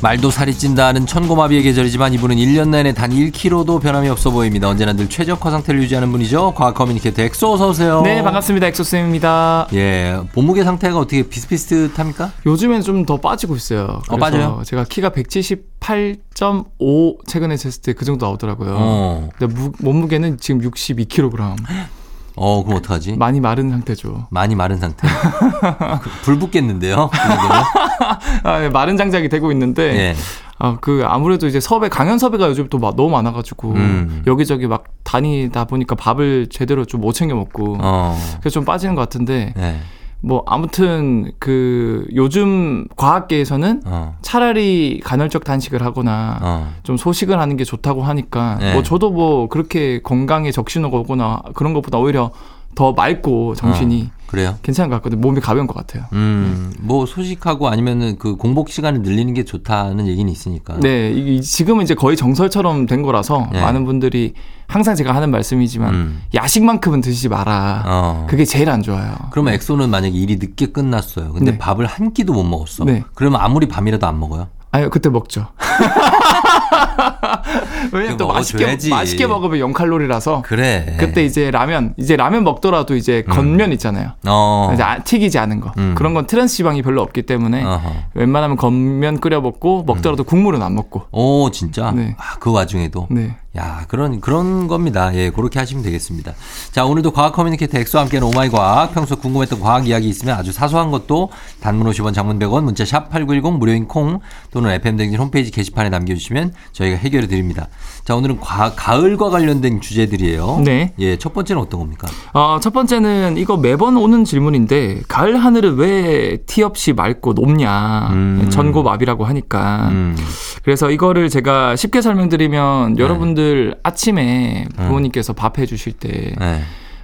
말도 살이 찐다는 천고마비의 계절이지만 이분은 1년 내내 단 1kg도 변함이 없어 보입니다. 언제나 늘 최적화 상태를 유지하는 분이죠. 과학 커뮤니케이터 엑소 어서 오세요. 네, 반갑습니다. 엑소쌤입니다. 예, 몸무게 상태가 어떻게 비슷비슷합니까? 요즘엔 좀 더 빠지고 있어요. 어, 빠져요? 제가 키가 178.5 최근에 쟀을 때 그 정도 나오더라고요. 어. 근데 무, 몸무게는 지금 62kg. 어, 그럼 어떡하지? 많이 마른 상태죠. 많이 마른 상태. 그, 불 붙겠는데요? 아, 네, 마른 장작이 되고 있는데 예. 아, 그 아무래도 이제 섭외 강연 섭외가 요즘 또 막 너무 많아 가지고 음. 여기저기 막 다니다 보니까 밥을 제대로 좀 못 챙겨 먹고 어. 그래서 좀 빠지는 것 같은데 네. 뭐 아무튼 그 요즘 과학계에서는 어. 차라리 간헐적 단식을 하거나 어. 좀 소식을 하는 게 좋다고 하니까 네. 뭐 저도 뭐 그렇게 건강에 적신호가 오거나 그런 것보다 오히려 더 맑고 정신이 그래요? 괜찮은 것 같거든요. 몸이 가벼운 것 같아요. 음, 뭐 소식하고 아니면은 그 공복 시간을 늘리는 게 좋다는 얘기는 있으니까. 네, 이게 지금은 이제 거의 정설처럼 된 거라서 네. 많은 분들이 항상 제가 하는 말씀이지만 음. 야식만큼은 드시지 마라. 어. 그게 제일 안 좋아요. 그러면 엑소는 만약에 일이 늦게 끝났어요. 근데 네. 밥을 한 끼도 못 먹었어. 네. 그러면 아무리 밤이라도 안 먹어요. 아유, 그때 먹죠. 왜냐면 또 맛있게. 맛있게 먹으면 0 칼로리라서 그래. 그때 이제 라면, 이제 라면 먹더라도 이제 건면 있잖아요. 어. 이제 아- 튀기지 않은 거. 음. 그런 건 트랜스 지방이 별로 없기 때문에 어허. 웬만하면 건면 끓여 먹고 먹더라도 국물은 안 먹고. 오, 진짜? 네. 아, 그 와중에도. 네. 야, 그런, 그런 겁니다. 예, 그렇게 하시면 되겠습니다. 자, 오늘도 과학 커뮤니케이터 엑소와 함께하는 Oh my 과학. 평소 궁금했던 과학 이야기 있으면 아주 사소한 것도 단문 50원, 장문 100원, 문자 샵 8910 무료인 콩 또는 FM대행진 홈페이지 게시판에 남겨주시면 저희가 해결해 드립니다. 자, 오늘은 과, 가을과 관련된 주제들이에요. 네. 예, 첫 번째는 어떤 겁니까? 어, 첫 번째는 이거 매번 오는 질문인데 가을 하늘은 왜 티 없이 맑고 높냐. 음. 천고마비라고 하니까. 음, 그래서 이거를 제가 쉽게 설명드리면 네. 여러분들 아침에 부모님께서 밥 해주실 때 네.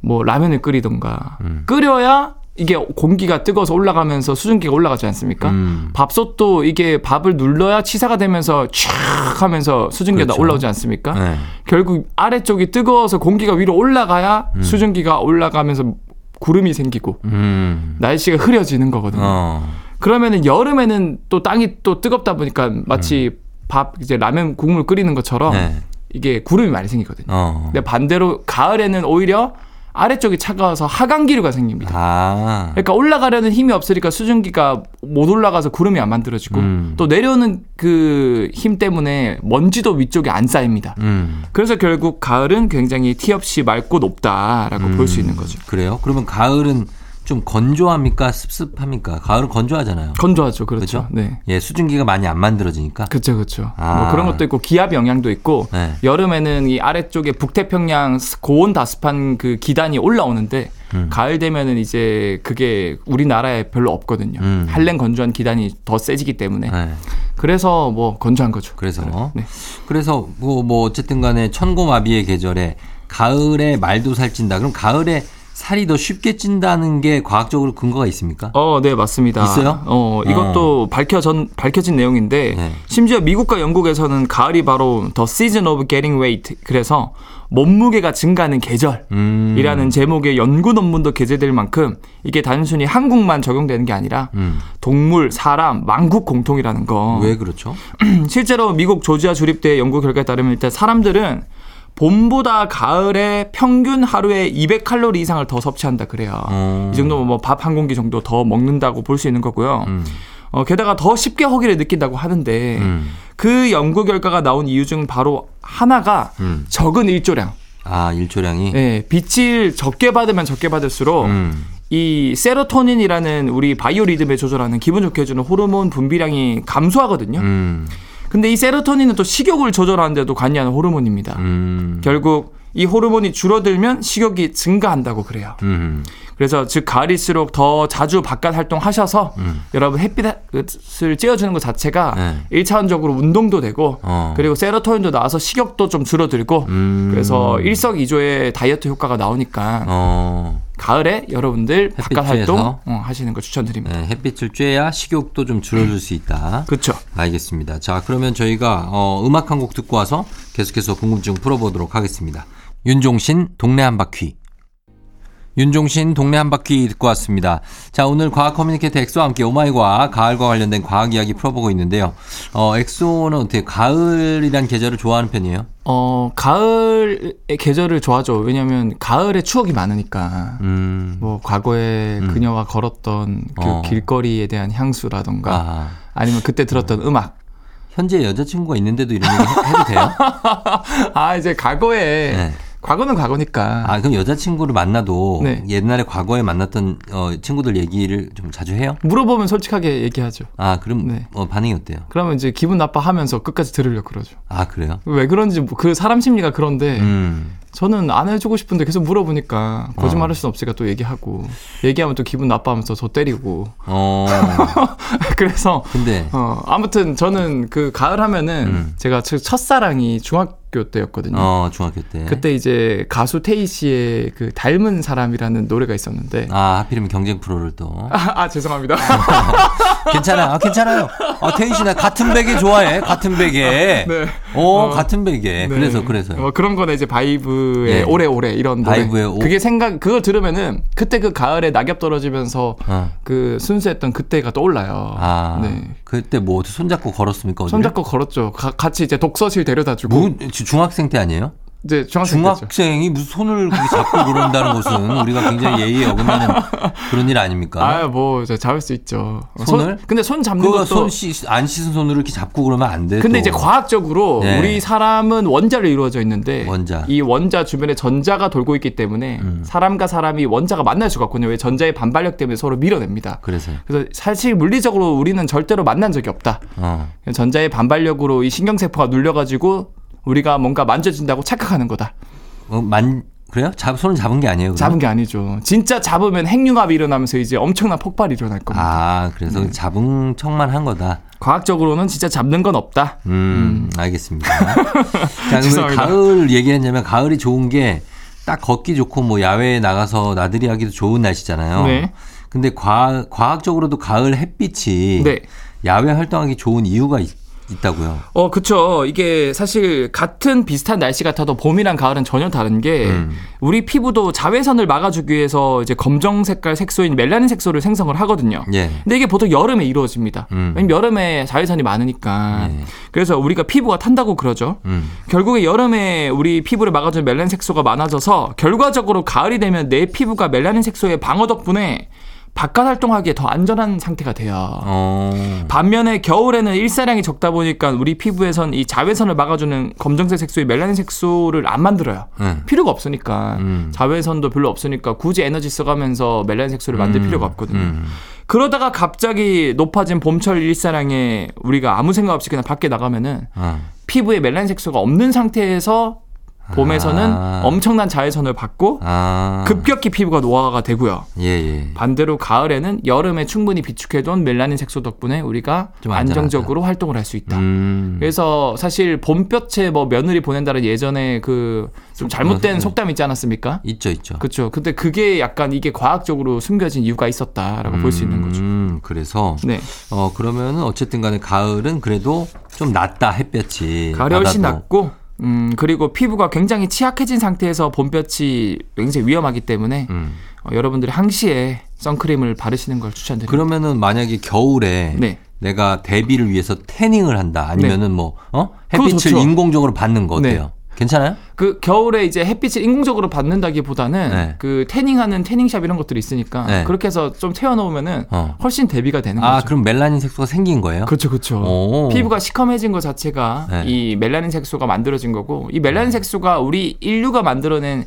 뭐 라면을 끓이던가 음. 끓여야 이게 공기가 뜨거워서 올라가면서 수증기가 올라가지 않습니까? 음. 밥솥도 이게 밥을 눌러야 치사가 되면서 촥 하면서 수증기가 그렇죠. 올라오지 않습니까? 네. 결국 아래쪽이 뜨거워서 공기가 위로 올라가야 음. 수증기가 올라가면서 구름이 생기고 음. 날씨가 흐려지는 거거든요. 어. 그러면은 여름에는 또 땅이 또 뜨겁다 보니까 마치 밥 이제 라면 국물 끓이는 것처럼 음. 네. 이게 구름이 많이 생기거든요. 어. 근데 반대로 가을에는 오히려 아래쪽이 차가워서 하강기류가 생깁니다. 아. 그러니까 올라가려는 힘이 없으니까 수증기가 못 올라가서 구름이 안 만들어지고 음. 또 내려오는 그 힘 때문에 먼지도 위쪽에 안 쌓입니다. 음. 그래서 결국 가을은 굉장히 티 없이 맑고 높다라고 음. 볼수 있는 거죠. 그래요? 그러면 가을은 좀 건조합니까? 습습합니까? 가을은 건조하잖아요. 건조하죠, 그렇죠. 그렇죠? 네. 예, 수증기가 많이 안 만들어지니까. 그렇죠, 그렇죠. 아. 뭐 그런 것도 있고 기압 영향도 있고 네. 여름에는 이 아래쪽에 북태평양 고온 다습한 그 기단이 올라오는데 음. 가을 되면은 이제 그게 우리나라에 별로 없거든요. 음. 한랭 건조한 기단이 더 세지기 때문에 네. 그래서 뭐 건조한 거죠. 그래서 네. 그래서 뭐, 뭐 어쨌든 간에 천고마비의 계절에 가을에 말도 살찐다. 그럼 가을에 살이 더 쉽게 찐다는 게 과학적으로 근거가 있습니까? 어, 네, 맞습니다. 있어요? 어, 이것도 밝혀전, 밝혀진 내용인데, 네. 심지어 미국과 영국에서는 가을이 바로 The Season of Getting Weight. 그래서 몸무게가 증가하는 계절. 음. 이라는 제목의 연구 논문도 게재될 만큼 이게 단순히 한국만 적용되는 게 아니라 음. 동물, 사람, 만국 공통이라는 거. 왜 그렇죠? 실제로 미국 조지아 주립대 연구 결과에 따르면 일단 사람들은 봄보다 가을에 평균 하루에 200칼로리 이상을 더 섭취한다 그래요. 어. 이 정도면 뭐 밥 한 공기 정도 더 먹는다고 볼 수 있는 거고요. 음. 어, 게다가 더 쉽게 허기를 느낀다고 하는데 음. 그 연구 결과가 나온 이유 중 바로 하나가 음. 적은 일조량. 아, 일조량이 예, 빛을 적게 받으면 적게 받을수록 음. 이 세로토닌이라는 우리 바이오 리듬에 조절하는 기분 좋게 해주는 호르몬 분비량이 감소하거든요. 음, 근데 이 세로토닌은 또 식욕을 조절하는데도 관여하는 호르몬입니다. 음, 결국 이 호르몬이 줄어들면 식욕이 증가한다고 그래요. 음, 그래서 즉 가을일수록 더 자주 바깥 활동하셔서 음. 여러분 햇빛을 쬐어주는 것 자체가 네. 일차원적으로 운동도 되고 어. 그리고 세로토닌도 나와서 식욕도 좀 줄어들고 음. 그래서 일석이조의 다이어트 효과가 나오니까 어, 가을에 여러분들 바깥 활동? 어, 하시는 걸 추천드립니다. 네, 햇빛을 쬐야 식욕도 좀 줄어들 수 있다. 그렇죠. 알겠습니다. 자, 그러면 저희가 어, 음악 한 곡 듣고 와서 계속해서 궁금증 풀어보도록 하겠습니다. 윤종신 동네 한 바퀴. 윤종신 동네 한 바퀴 듣고 왔습니다. 자, 오늘 과학 커뮤니케이터 엑소와 함께 Oh my 과학 가을과 관련된 과학 이야기 풀어보고 있는데요. 어, 엑소는 어떻게 가을이란 계절을 좋아하는 편이에요? 어 가을의 계절을 좋아하죠. 왜냐하면 가을에 추억이 많으니까. 음. 뭐 과거에 그녀와 걸었던 그 어. 길거리에 대한 향수라던가 아, 아니면 그때 들었던 음악. 현재 여자친구가 있는데도 이런 얘기 해- 해도 돼요? 아 이제 과거에 네. 과거는 과거니까. 아, 그럼 여자친구를 만나도 네. 옛날에 과거에 만났던 어, 친구들 얘기를 좀 자주 해요? 물어보면 솔직하게 얘기하죠. 아, 그럼 네. 어, 반응이 어때요? 그러면 이제 기분 나빠하면서 끝까지 들으려 그러죠. 아, 그래요? 왜 그런지 뭐 그 사람 심리가 그런데 음. 저는 안 해주고 싶은데 계속 물어보니까 거짓말할 수 없으니까 또 얘기하고 얘기하면 또 기분 나빠하면서 저 때리고 어. 그래서 근데 어 아무튼 저는 그 가을 하면은 음. 제가 첫- 첫사랑이 중학교 때였거든요. 어 중학교 때. 그때 이제 가수 태희 씨의 그 닮은 사람이라는 노래가 있었는데 아 하필이면 경쟁 프로를 또. 아, 아, 죄송합니다. 괜찮아, 아, 괜찮아요. 아 태희 씨나 같은 베개 좋아해. 같은 베개. 네. 어, 어, 같은 베개. 네. 그래서 그래서요. 뭐 그런 거는 이제 바이브의 네. 오래오래 이런 노래. 바이브의 오- 그게 생각 그거 들으면은 그때 그 가을에 낙엽 떨어지면서 어. 그 순수했던 그때가 떠올라요. 아 네. 그때 뭐 어디 손잡고 걸었습니까? 어디를? 손잡고 걸었죠. 가- 같이 이제 독서실 데려다주고 뭐, 중학생 때 아니에요? 이제 중학생. 중학생이 무슨 손을 잡고 그런다는 것은 우리가 굉장히 예의에 어긋나는 그런 일 아닙니까? 아 뭐 잡을 수 있죠. 손을? 손, 근데 손 잡는 그거 것도 손 씻, 안 씻은 손으로 이렇게 잡고 그러면 안 돼. 근데 또. 이제 과학적으로 네. 우리 사람은 원자로 이루어져 있는데 원자. 이 원자 주변에 전자가 돌고 있기 때문에 음. 사람과 사람이 원자가 만날 수가 없거든요. 왜 전자의 반발력 때문에 서로 밀어냅니다. 그래서요. 그래서 사실 물리적으로 우리는 절대로 만난 적이 없다. 어. 전자의 반발력으로 이 신경세포가 눌려가지고 우리가 뭔가 만져진다고 착각하는 거다. 어, 만 그래요? 잡 손을 잡은 게 아니에요. 그럼? 잡은 게 아니죠. 진짜 잡으면 핵융합이 일어나면서 이제 엄청난 폭발이 일어날 겁니다. 아, 그래서 네. 잡은 척만 한 거다. 과학적으로는 진짜 잡는 건 없다. 음, 알겠습니다. 자, 그럼. 가을 얘기했냐면 가을이 좋은 게 딱 걷기 좋고 뭐 야외에 나가서 나들이 하기도 좋은 날씨잖아요. 네. 근데 과, 과학적으로도 가을 햇빛이 네. 야외 활동하기 좋은 이유가 있, 있다고요. 어, 그쵸. 이게 사실 같은 비슷한 날씨 같아도 봄이랑 가을은 전혀 다른 게 음. 우리 피부도 자외선을 막아주기 위해서 이제 검정 색깔 색소인 멜라닌 색소를 생성을 하거든요. 예. 근데 이게 보통 여름에 이루어집니다. 음. 왜냐면 여름에 자외선이 많으니까. 예. 그래서 우리가 피부가 탄다고 그러죠. 음. 결국에 여름에 우리 피부를 막아주는 멜라닌 색소가 많아져서 결과적으로 가을이 되면 내 피부가 멜라닌 색소의 방어 덕분에 바깥 활동하기에 더 안전한 상태가 돼요. 어. 반면에 겨울에는 일사량이 적다 보니까 우리 피부에선 이 자외선을 막아주는 검정색 색소의 멜라닌 색소를 안 만들어요. 응. 필요가 없으니까 음. 자외선도 별로 없으니까 굳이 에너지 써가면서 멜라닌 색소를 만들 음. 필요가 없거든요. 음. 그러다가 갑자기 높아진 봄철 일사량에 우리가 아무 생각 없이 그냥 밖에 나가면은 어. 피부에 멜라닌 색소가 없는 상태에서 봄에서는 아. 엄청난 자외선을 받고 아. 급격히 피부가 노화가 되고요. 예, 예. 반대로 가을에는 여름에 충분히 비축해둔 멜라닌 색소 덕분에 우리가 좀. 안정적으로 활동을 할 수 있다. 음. 그래서 사실 봄볕에 뭐 며느리 보낸다는 예전에 그 좀 잘못된 네. 속담 있지 않았습니까? 있죠, 있죠. 그렇죠. 근데 그게 약간 이게 과학적으로 숨겨진 이유가 있었다라고 볼수 있는 거죠. 음, 그래서 네. 어 그러면은 어쨌든 간에 가을은 그래도 좀 낫다 햇볕이 가을이 훨씬. 낫고 음 그리고 피부가 굉장히 취약해진 상태에서 봄볕이 굉장히 위험하기 때문에 음. 어, 여러분들이 항시에 선크림을 바르시는 걸 추천드립니다. 그러면은 만약에 겨울에 네. 내가 대비를 위해서 태닝을 한다 아니면은 뭐 어? 햇빛을. 인공적으로 받는 거 어때요? 네. 괜찮아요? 그 겨울에 이제 햇빛을 인공적으로 받는다기보다는 네. 그 태닝하는 태닝샵 이런 것들이 있으니까 네. 그렇게 해서 좀 태워놓으면은 어. 훨씬 대비가 되는 아, 거죠. 그럼 멜라닌 색소가 생긴 거예요? 그렇죠, 그렇죠. 오. 피부가 시커매진 것 자체가 네. 이 멜라닌 색소가 만들어진 거고 이 멜라닌 색소가 우리 인류가 만들어낸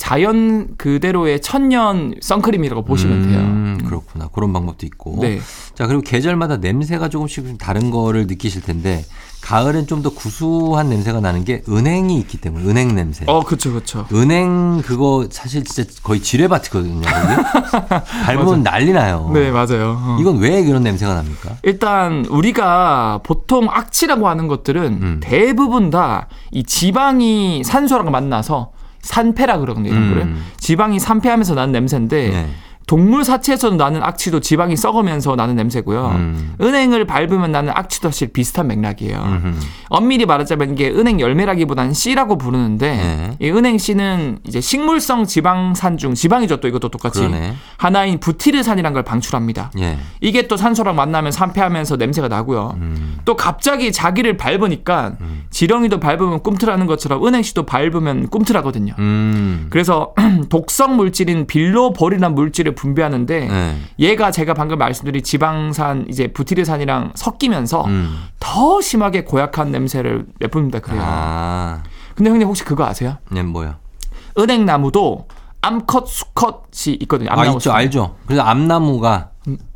자연 그대로의 천년 선크림이라고 보시면 돼요. 음, 그렇구나. 그런 방법도 있고. 네. 자, 그리고 계절마다 냄새가 조금씩 좀 다른 거를 느끼실 텐데 가을엔 좀 더 구수한 냄새가 나는 게 은행이 있기 때문에 은행 냄새. 어, 그쵸, 그쵸. 은행 그거 사실 진짜 거의 지뢰밭이거든요. 밟으면 난리 나요. 네, 맞아요. 어. 이건 왜 그런 냄새가 납니까? 일단 우리가 보통 악취라고 하는 것들은 음. 대부분 다 이 지방이 산소랑 만나서 산패라 그러거든요. 이런 음. 거를. 지방이 산패하면서 나는 냄새인데 네. 동물 사체에서 나는 악취도 지방이 썩으면서 나는 냄새고요. 음. 은행을 밟으면 나는 악취도 사실 비슷한 맥락이에요. 음흠. 엄밀히 말하자면 이게 은행 열매라기보다는 씨라고 부르는데 네. 이 은행 씨는 이제 식물성 지방산 중 지방이죠 또 이것도 똑같이 그러네. 하나인 부티르산이라는 걸 방출합니다. 예. 이게 또 산소랑 만나면 산패하면서 냄새가 나고요. 음. 또 갑자기 자기를 밟으니까 지렁이도 밟으면 꿈틀하는 것처럼 은행 씨도 밟으면 꿈틀하거든요. 음. 그래서 독성 물질인 빌로볼이라는 물질을 분비하는데 네. 얘가 제가 방금 말씀드린 지방산 이제 부티르산이랑 섞이면서 음. 더 심하게 고약한 냄새를 내뿜는다 그래요. 아. 근데 형님 혹시 그거 아세요? 네, 뭐요? 은행나무도 암컷, 수컷이 있거든요. 아, 암나무 있죠. 수컷. 알죠. 그래서 암나무가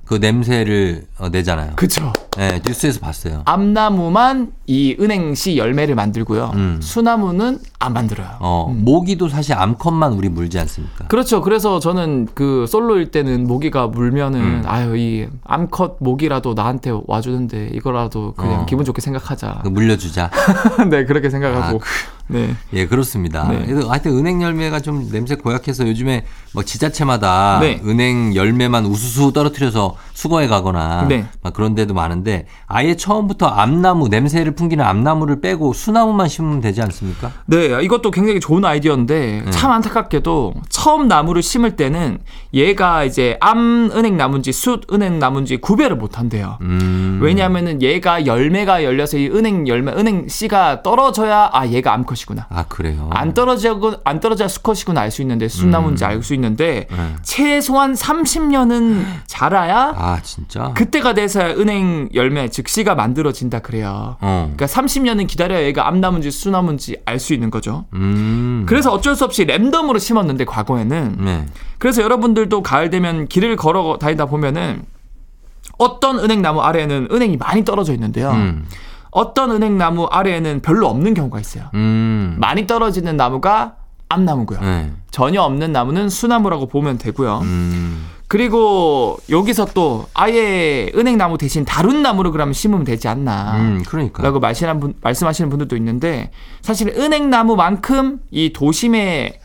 그 냄새를 어, 내잖아요. 그쵸. 네, 뉴스에서 봤어요. 암나무만 이 은행씨 열매를 만들고요. 음. 수나무는 안 만들어요. 어, 모기도 사실 암컷만 우리 물지 않습니까? 그렇죠. 그래서 저는 그 솔로일 때는 모기가 물면은 음. 아유 이 암컷 모기라도 나한테 와주는데 이거라도 그냥 어. 기분 좋게 생각하자. 그 물려주자. 네 그렇게 생각하고 네 예, 그렇습니다. 네. 그래서 하여튼 은행 열매가 좀 냄새 고약해서 요즘에 막 지자체마다 네. 은행 열매만 우수수 떨어뜨려서 수거해 가거나 네. 막 그런 데도 많은데 아예 처음부터 암나무 냄새를 풍기는 암나무를 빼고 수나무만 심으면 되지 않습니까? 네, 이것도 굉장히 좋은 아이디어인데 네. 참 안타깝게도 처음 나무를 심을 때는 얘가 이제 암 은행 나무인지 숫 은행 나무인지 구별을 못 한대요. 음. 왜냐하면은 얘가 열매가 열려서 이 은행 열매 은행 씨가 떨어져야 아 얘가 암컷이구나. 아, 그래요. 안 떨어지고 안 떨어져야 수컷이구나 알 수 있는데 수나무인지 알수 있는데 음. 네. 최소한 30년은 자라야 아, 진짜? 그때가 돼서 은행 열매 즉 씨가 만들어진다 그래요. 어. 그러니까 30년은 기다려야 얘가 암나무인지 수나무인지 알 수 있는 거죠. 음. 그래서 어쩔 수 없이 랜덤으로 심었는데 과거에는 네. 그래서 여러분들도 가을 되면 길을 걸어 다니다 보면은 어떤 은행 나무 아래에는 은행이 많이 떨어져 있는데요. 음. 어떤 은행 나무 아래에는 별로 없는 경우가 있어요. 음. 많이 떨어지는 나무가 암나무고요. 네. 전혀 없는 나무는 수나무라고 보면 되고요. 음. 그리고 여기서 또 아예 은행나무 대신 다른 나무를 그러면 심으면 되지 않나. 음, 그러니까. 라고 말씀하시는, 분, 말씀하시는 분들도 있는데 사실 은행나무만큼 이 도심에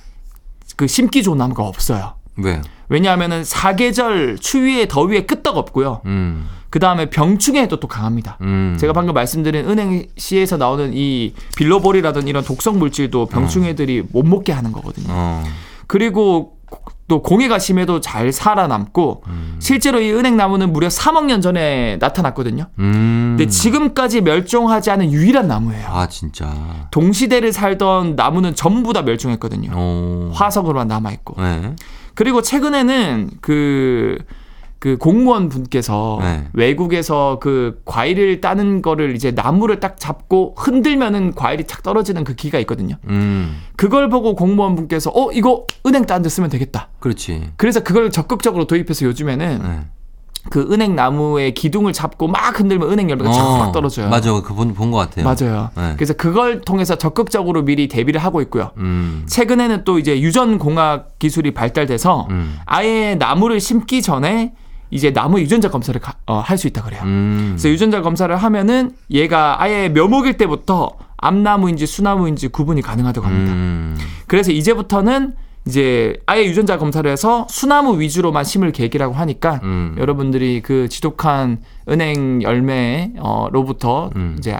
그 심기 좋은 나무가 없어요. 왜요? 왜냐하면은 사계절 추위에 더위에 끄떡 없고요. 음. 그 다음에 병충해에도 또 강합니다. 음. 제가 방금 말씀드린 은행시에서 나오는 이 빌로볼이라든 이런 독성 물질도 병충해들이 못 먹게 하는 거거든요. 어. 그리고 또 공해가 심해도 잘 살아남고 음. 실제로 이 은행나무는 무려 3억 년 전에 나타났거든요. 음. 근데 지금까지 멸종하지 않은 유일한 나무예요. 아, 진짜. 동시대를 살던 나무는 전부 다 멸종했거든요. 어. 화석으로만 남아 있고. 네. 그리고 최근에는 그, 그 공무원 분께서 네. 외국에서 그 과일을 따는 거를 이제 나무를 딱 잡고 흔들면은 과일이 착 떨어지는 그 기가 있거든요. 음. 그걸 보고 공무원 분께서 어, 이거 은행 딴 데 쓰면 되겠다. 그렇지. 그래서 그걸 적극적으로 도입해서 요즘에는 네. 그 은행 나무의 기둥을 잡고 막 흔들면 은행 열매가 착 떨어져요. 맞아. 그본 본 것 같아요. 맞아요. 네. 그래서 그걸 통해서 적극적으로 미리 대비를 하고 있고요. 음. 최근에는 또 이제 유전 공학 기술이 발달돼서 음. 아예 나무를 심기 전에 이제 나무 유전자 검사를 어, 할 수 있다 그래요. 음. 그래서 유전자 검사를 하면은 얘가 아예 묘목일 때부터 암나무인지 수나무인지 구분이 가능하다고 합니다. 음. 그래서 이제부터는 이제 아예 유전자 검사를 해서 수나무 위주로만 심을 계획이라고 하니까 음. 여러분들이 그 지독한 은행 열매로부터 음. 이제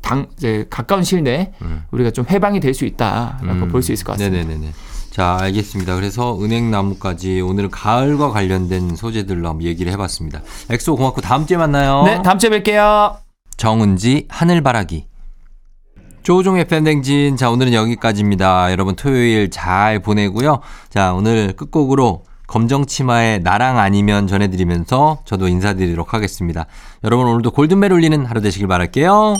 당 이제 가까운 시일 내에 음. 우리가 좀 해방이 될 수 있다라고 볼 수 있을 것 같습니다. 네네네네. 자, 알겠습니다. 그래서 은행나무까지 오늘은 가을과 관련된 소재들로 한번 얘기를 해봤습니다. 엑소 고맙고 다음 주에 만나요. 네, 다음 주에 뵐게요. 정은지 하늘바라기. 조우종의 FM대행진. 자, 오늘은 여기까지입니다. 여러분 토요일 잘 보내고요. 자, 오늘 끝곡으로 검정 치마의 나랑 아니면 전해드리면서 저도 인사드리도록 하겠습니다. 여러분 오늘도 골든벨 울리는 하루 되시길 바랄게요.